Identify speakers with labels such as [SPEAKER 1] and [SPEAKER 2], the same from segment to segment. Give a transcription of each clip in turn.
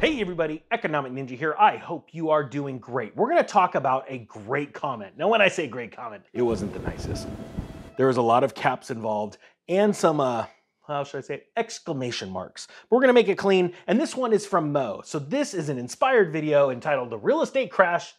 [SPEAKER 1] Hey everybody, Economic Ninja here. I hope you are doing great. We're to talk about a great comment. Now, when I say great comment, it wasn't the nicest. There was a lot of caps involved and some, uh, how should I say, it? exclamation marks. But we're to make it clean, and this one is from Mo. So this is an inspired video entitled The Real Estate Crash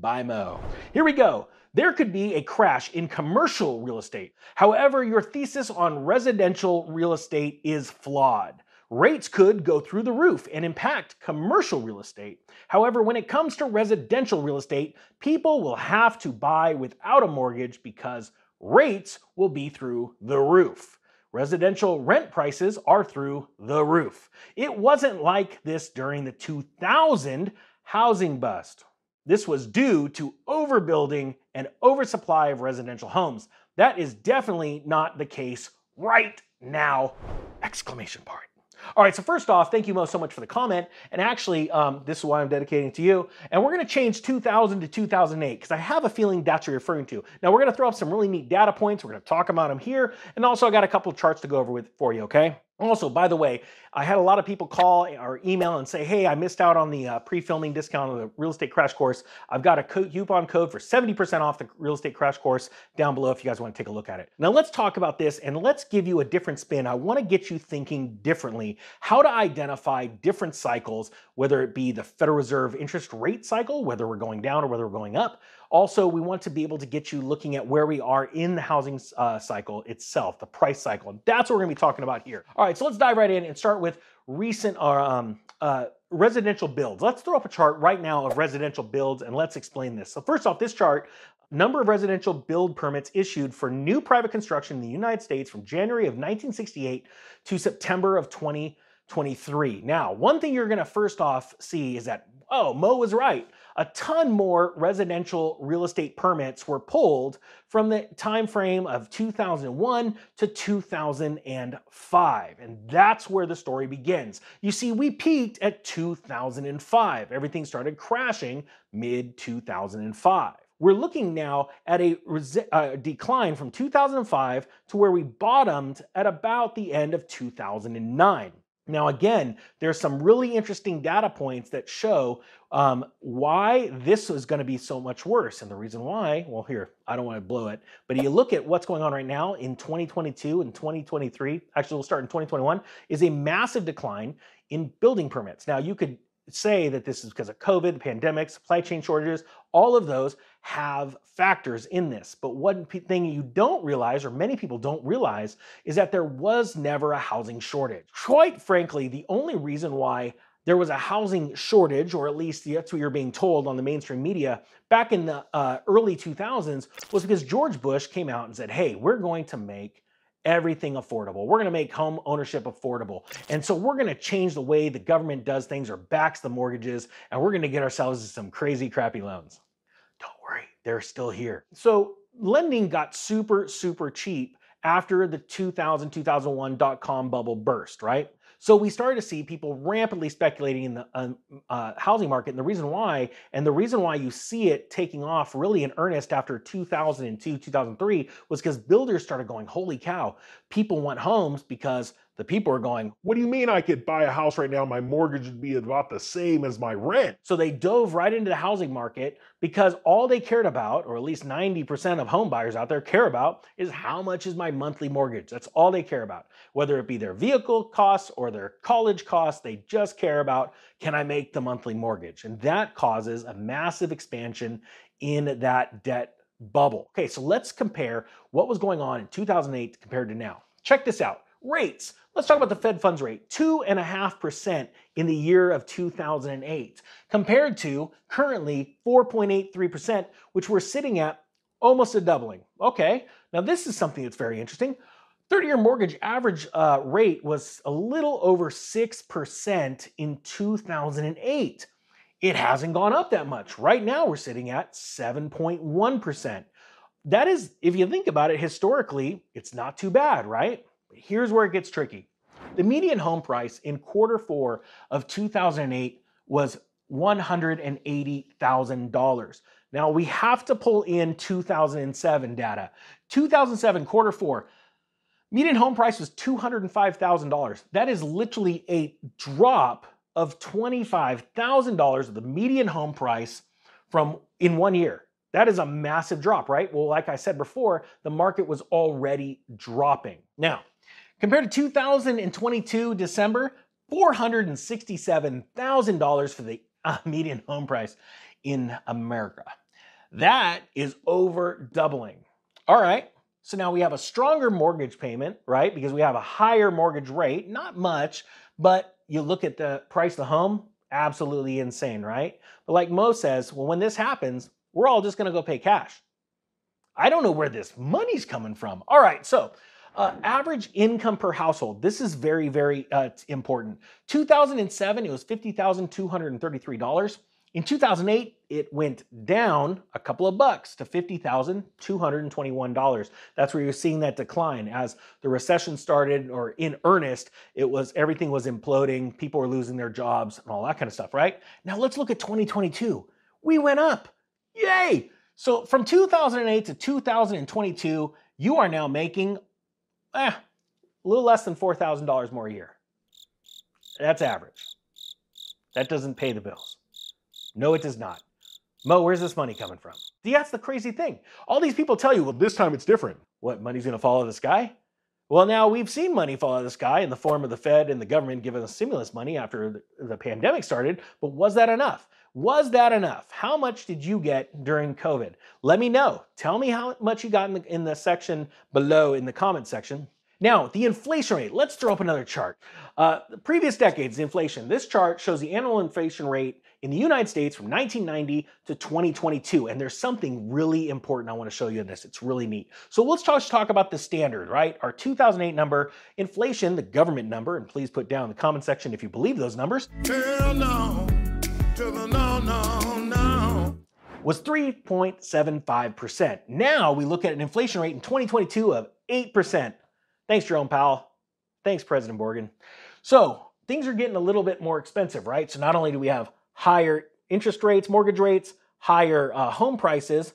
[SPEAKER 1] by Mo. Here we go. There could be a crash in commercial real estate. However, your thesis on residential real estate is flawed. Rates could go through the roof and impact commercial real estate. However, when it comes to residential real estate, people will have to buy without a mortgage because rates will be through the roof. Residential rent prices are through the roof. It wasn't like this during the 2000 housing bust. This was due to overbuilding and oversupply of residential homes. That is definitely not the case right now! Exclamation point. All right, so first off, thank you Mo so much for the comment. And actually, um, this is why I'm dedicating to you. And we're gonna change 2000 to 2008 because I have a feeling that's what you're referring to. Now we're gonna throw up some really neat data points. We're gonna talk about them here. And also I got a couple of charts to go over with for you, okay? Also, by the way, I had a lot of people call or email and say, hey, I missed out on the uh, pre-filming discount of the real estate crash course. I've got a coupon code for 70% off the real estate crash course down below if you guys want to take a look at it. Now let's talk about this and let's give you a different spin. I want to get you thinking differently, how to identify different cycles, whether it be the Federal Reserve interest rate cycle, whether we're going down or whether we're going up, also, we want to be able to get you looking at where we are in the housing uh, cycle itself, the price cycle. And that's what we're gonna be talking about here. All right, so let's dive right in and start with recent um, uh, residential builds. Let's throw up a chart right now of residential builds and let's explain this. So first off, this chart, number of residential build permits issued for new private construction in the United States from January of 1968 to September of 2023. Now, one thing you're gonna first off see is that, oh, Mo was right a ton more residential real estate permits were pulled from the time frame of 2001 to 2005 and that's where the story begins. You see we peaked at 2005 everything started crashing mid 2005 we're looking now at a uh, decline from 2005 to where we bottomed at about the end of 2009 now, again, there's some really interesting data points that show um, why this is going to be so much worse. And the reason why, well, here, I don't want to blow it, but you look at what's going on right now in 2022 and 2023, actually, we'll start in 2021, is a massive decline in building permits. Now, you could say that this is because of COVID, pandemic, supply chain shortages, all of those have factors in this. But one thing you don't realize, or many people don't realize, is that there was never a housing shortage. Quite frankly, the only reason why there was a housing shortage, or at least that's what you're being told on the mainstream media back in the uh, early 2000s, was because George Bush came out and said, hey, we're going to make everything affordable. We're going to make home ownership affordable. And so we're going to change the way the government does things or backs the mortgages, and we're going to get ourselves some crazy, crappy loans. They're still here. So lending got super, super cheap after the 2000 2001 dot com bubble burst, right? So we started to see people rampantly speculating in the uh, uh, housing market. And the reason why, and the reason why you see it taking off really in earnest after 2002, 2003 was because builders started going, holy cow, people want homes because the people are going,
[SPEAKER 2] What do you mean I could buy a house right now? My mortgage would be about the same as my rent.
[SPEAKER 1] So they dove right into the housing market because all they cared about, or at least 90% of home buyers out there care about, is how much is my monthly mortgage. That's all they care about. Whether it be their vehicle costs or their college costs, they just care about can I make the monthly mortgage? And that causes a massive expansion in that debt bubble. Okay, so let's compare what was going on in 2008 compared to now. Check this out rates. Let's talk about the Fed funds rate, 2.5% in the year of 2008, compared to currently 4.83%, which we're sitting at almost a doubling. Okay, now this is something that's very interesting. 30 year mortgage average uh, rate was a little over 6% in 2008. It hasn't gone up that much. Right now, we're sitting at 7.1%. That is, if you think about it historically, it's not too bad, right? Here's where it gets tricky. The median home price in quarter four of 2008 was $180,000. Now we have to pull in 2007 data. 2007 quarter four, median home price was $205,000. That is literally a drop of $25,000 of the median home price from in one year. That is a massive drop, right? Well, like I said before, the market was already dropping. Now, compared to 2022 December, $467,000 for the uh, median home price in America. That is over doubling. All right, so now we have a stronger mortgage payment, right? Because we have a higher mortgage rate, not much, but you look at the price of the home, absolutely insane, right? But like Mo says, well, when this happens, we're all just gonna go pay cash. I don't know where this money's coming from. All right, so uh, average income per household. This is very, very uh, important. 2007, it was $50,233. In 2008, it went down a couple of bucks to $50,221. That's where you're seeing that decline as the recession started or in earnest, it was everything was imploding, people were losing their jobs and all that kind of stuff, right? Now let's look at 2022. We went up. Yay! So from 2008 to 2022, you are now making eh, a little less than $4,000 more a year. That's average. That doesn't pay the bills. No, it does not. Mo, where's this money coming from? That's the crazy thing. All these people tell you, well,
[SPEAKER 2] This time it's different.
[SPEAKER 1] what, money's to fall out of the sky? Well, now we've seen money fall out of the sky in the form of the Fed and the government giving us stimulus money after the pandemic started, but was that enough? Was that enough? How much did you get during COVID? Let me know. Tell me how much you got in the, in the section below in the comment section. Now, the inflation rate. Let's throw up another chart. Uh, previous decades, the inflation. This chart shows the annual inflation rate in the United States from 1990 to 2022. And there's something really important I want to show you in this. It's really neat. So let's just talk about the standard, right? Our 2008 number, inflation, the government number, and please put down in the comment section if you believe those numbers.
[SPEAKER 3] No, to the no, no, no.
[SPEAKER 1] was 3.75%. Now we look at an inflation rate in 2022 of 8%. Thanks, Jerome Powell. Thanks, President Morgan. So things are getting a little bit more expensive, right? So not only do we have higher interest rates, mortgage rates, higher uh, home prices,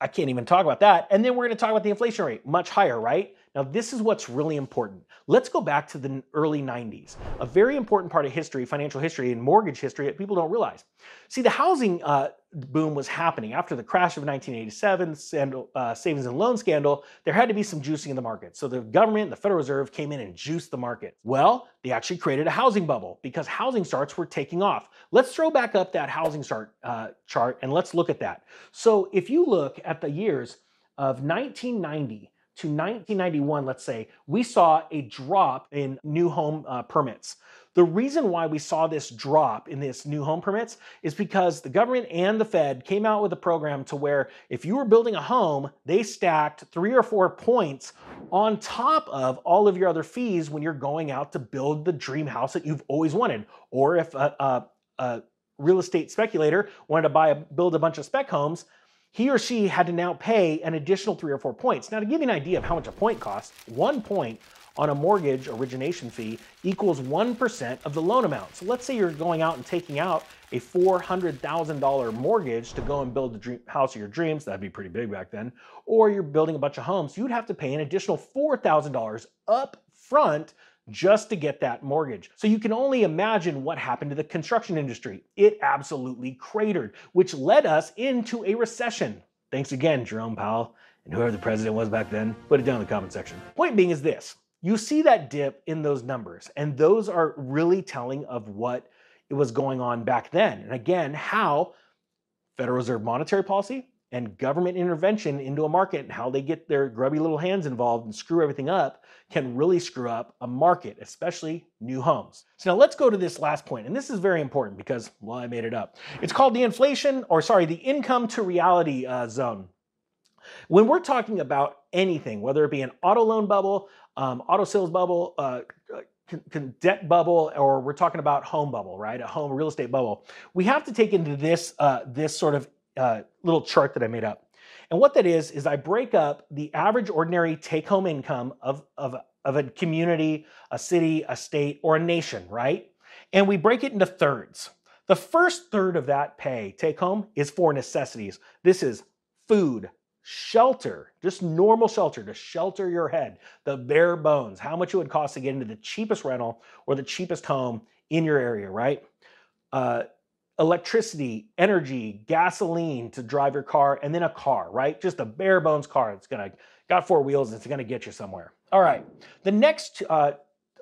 [SPEAKER 1] I can't even talk about that. And then we're going to talk about the inflation rate, much higher, right? Now, this is what's really important. Let's go back to the early 90s, a very important part of history, financial history, and mortgage history that people don't realize. See, the housing uh, boom was happening after the crash of 1987, scandal, uh, savings and loan scandal. There had to be some juicing in the market. So the government, the Federal Reserve, came in and juiced the market. Well, they actually created a housing bubble because housing starts were taking off. Let's throw back up that housing start uh, chart and let's look at that. So if you look at the years of 1990 to 1991, let's say, we saw a drop in new home uh, permits. The reason why we saw this drop in this new home permits is because the government and the Fed came out with a program to where if you were building a home, they stacked three or four points on top of all of your other fees when you're going out to build the dream house that you've always wanted. Or if a, a, a real estate speculator wanted to buy a, build a bunch of spec homes, he or she had to now pay an additional three or four points. Now, to give you an idea of how much a point costs, one point on a mortgage origination fee equals 1% of the loan amount. So let's say you're going out and taking out a $400,000 mortgage to go and build the dream, house of your dreams. That'd be pretty big back then. Or you're building a bunch of homes. You'd have to pay an additional $4,000 up front just to get that mortgage. So you can only imagine what happened to the construction industry. It absolutely cratered, which led us into a recession. Thanks again, Jerome Powell, and whoever the president was back then. Put it down in the comment section. Point being is this you see that dip in those numbers, and those are really telling of what it was going on back then. And again, how Federal Reserve monetary policy and government intervention into a market and how they get their grubby little hands involved and screw everything up can really screw up a market, especially new homes. So now let's go to this last point, and this is very important because, well, I made it up. It's called the inflation, or sorry, the income to reality uh, zone. When we're talking about anything, whether it be an auto loan bubble, um, auto sales bubble, uh, debt bubble, or we're talking about home bubble, right? A home real estate bubble. We have to take into this uh, this sort of uh, little chart that I made up. And what that is, is I break up the average ordinary take home income of, of, of a community, a city, a state, or a nation, right? And we break it into thirds. The first third of that pay take home is for necessities. This is food, shelter, just normal shelter to shelter your head, the bare bones, how much it would cost to get into the cheapest rental or the cheapest home in your area, right? Uh, electricity, energy, gasoline to drive your car, and then a car, right? Just a bare bones car It's gonna got four wheels. It's gonna get you somewhere. All right. The next uh,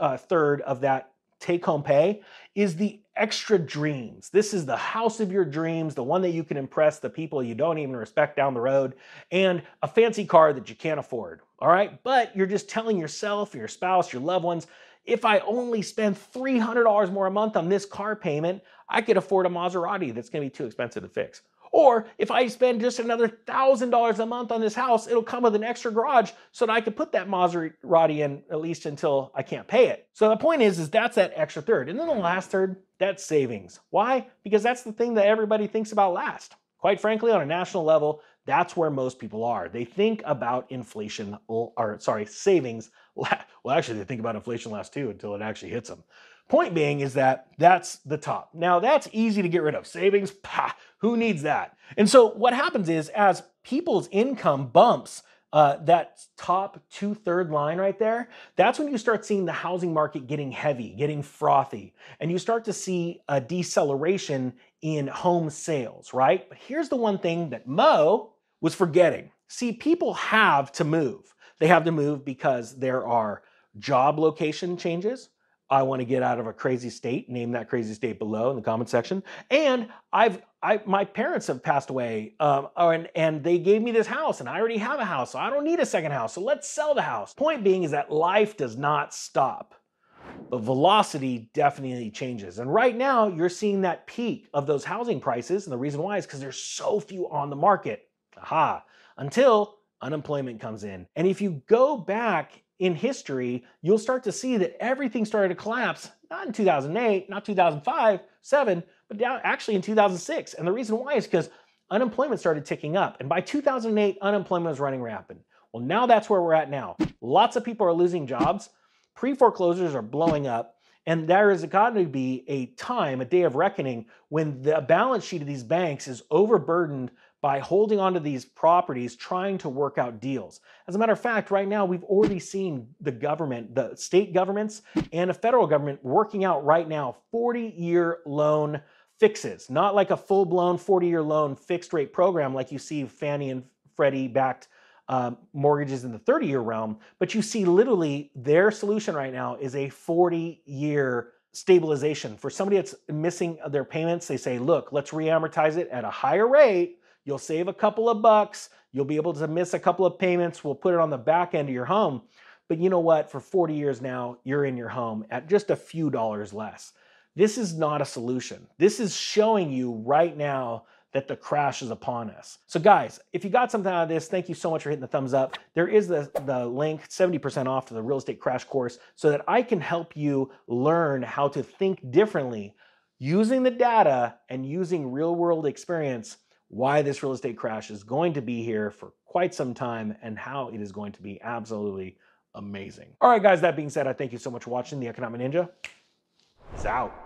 [SPEAKER 1] uh, third of that take home pay is the extra dreams. This is the house of your dreams, the one that you can impress the people you don't even respect down the road, and a fancy car that you can't afford. All right. But you're just telling yourself, your spouse, your loved ones, if I only spend $300 more a month on this car payment, I could afford a Maserati that's going to be too expensive to fix. Or if I spend just another $1,000 a month on this house, it'll come with an extra garage so that I can put that Maserati in at least until I can't pay it. So the point is, is that's that extra third. And then the last third, that's savings. Why? Because that's the thing that everybody thinks about last. Quite frankly, on a national level, that's where most people are. They think about inflation, or sorry, savings. Well, actually, they think about inflation last too until it actually hits them. Point being is that that's the top. Now, that's easy to get rid of. Savings, pah, who needs that? And so, what happens is as people's income bumps, uh, that top two third line right there, that's when you start seeing the housing market getting heavy, getting frothy, and you start to see a deceleration in home sales, right? But here's the one thing that Mo was forgetting. See, people have to move. They have to move because there are job location changes. I want to get out of a crazy state. Name that crazy state below in the comment section. And I've, I, my parents have passed away, um, and and they gave me this house, and I already have a house, so I don't need a second house. So let's sell the house. Point being is that life does not stop, but velocity definitely changes. And right now, you're seeing that peak of those housing prices, and the reason why is because there's so few on the market. Aha! Until unemployment comes in, and if you go back in history, you'll start to see that everything started to collapse, not in 2008, not 2005, 7, but down actually in 2006. And the reason why is because unemployment started ticking up. And by 2008, unemployment was running rapid. Well, now that's where we're at now. Lots of people are losing jobs. Pre foreclosures are blowing up. And there is got to be a time, a day of reckoning, when the balance sheet of these banks is overburdened by holding onto these properties, trying to work out deals. As a matter of fact, right now we've already seen the government, the state governments, and the federal government working out right now 40 year loan fixes, not like a full blown 40 year loan fixed rate program like you see Fannie and Freddie backed um, mortgages in the 30 year realm, but you see literally their solution right now is a 40 year stabilization. For somebody that's missing their payments, they say, look, let's re amortize it at a higher rate You'll save a couple of bucks. You'll be able to miss a couple of payments. We'll put it on the back end of your home. But you know what? For 40 years now, you're in your home at just a few dollars less. This is not a solution. This is showing you right now that the crash is upon us. So, guys, if you got something out of this, thank you so much for hitting the thumbs up. There is the, the link, 70% off to the real estate crash course, so that I can help you learn how to think differently using the data and using real world experience why this real estate crash is going to be here for quite some time and how it is going to be absolutely amazing. All right, guys, that being said, I thank you so much for watching The Economic Ninja. It's out.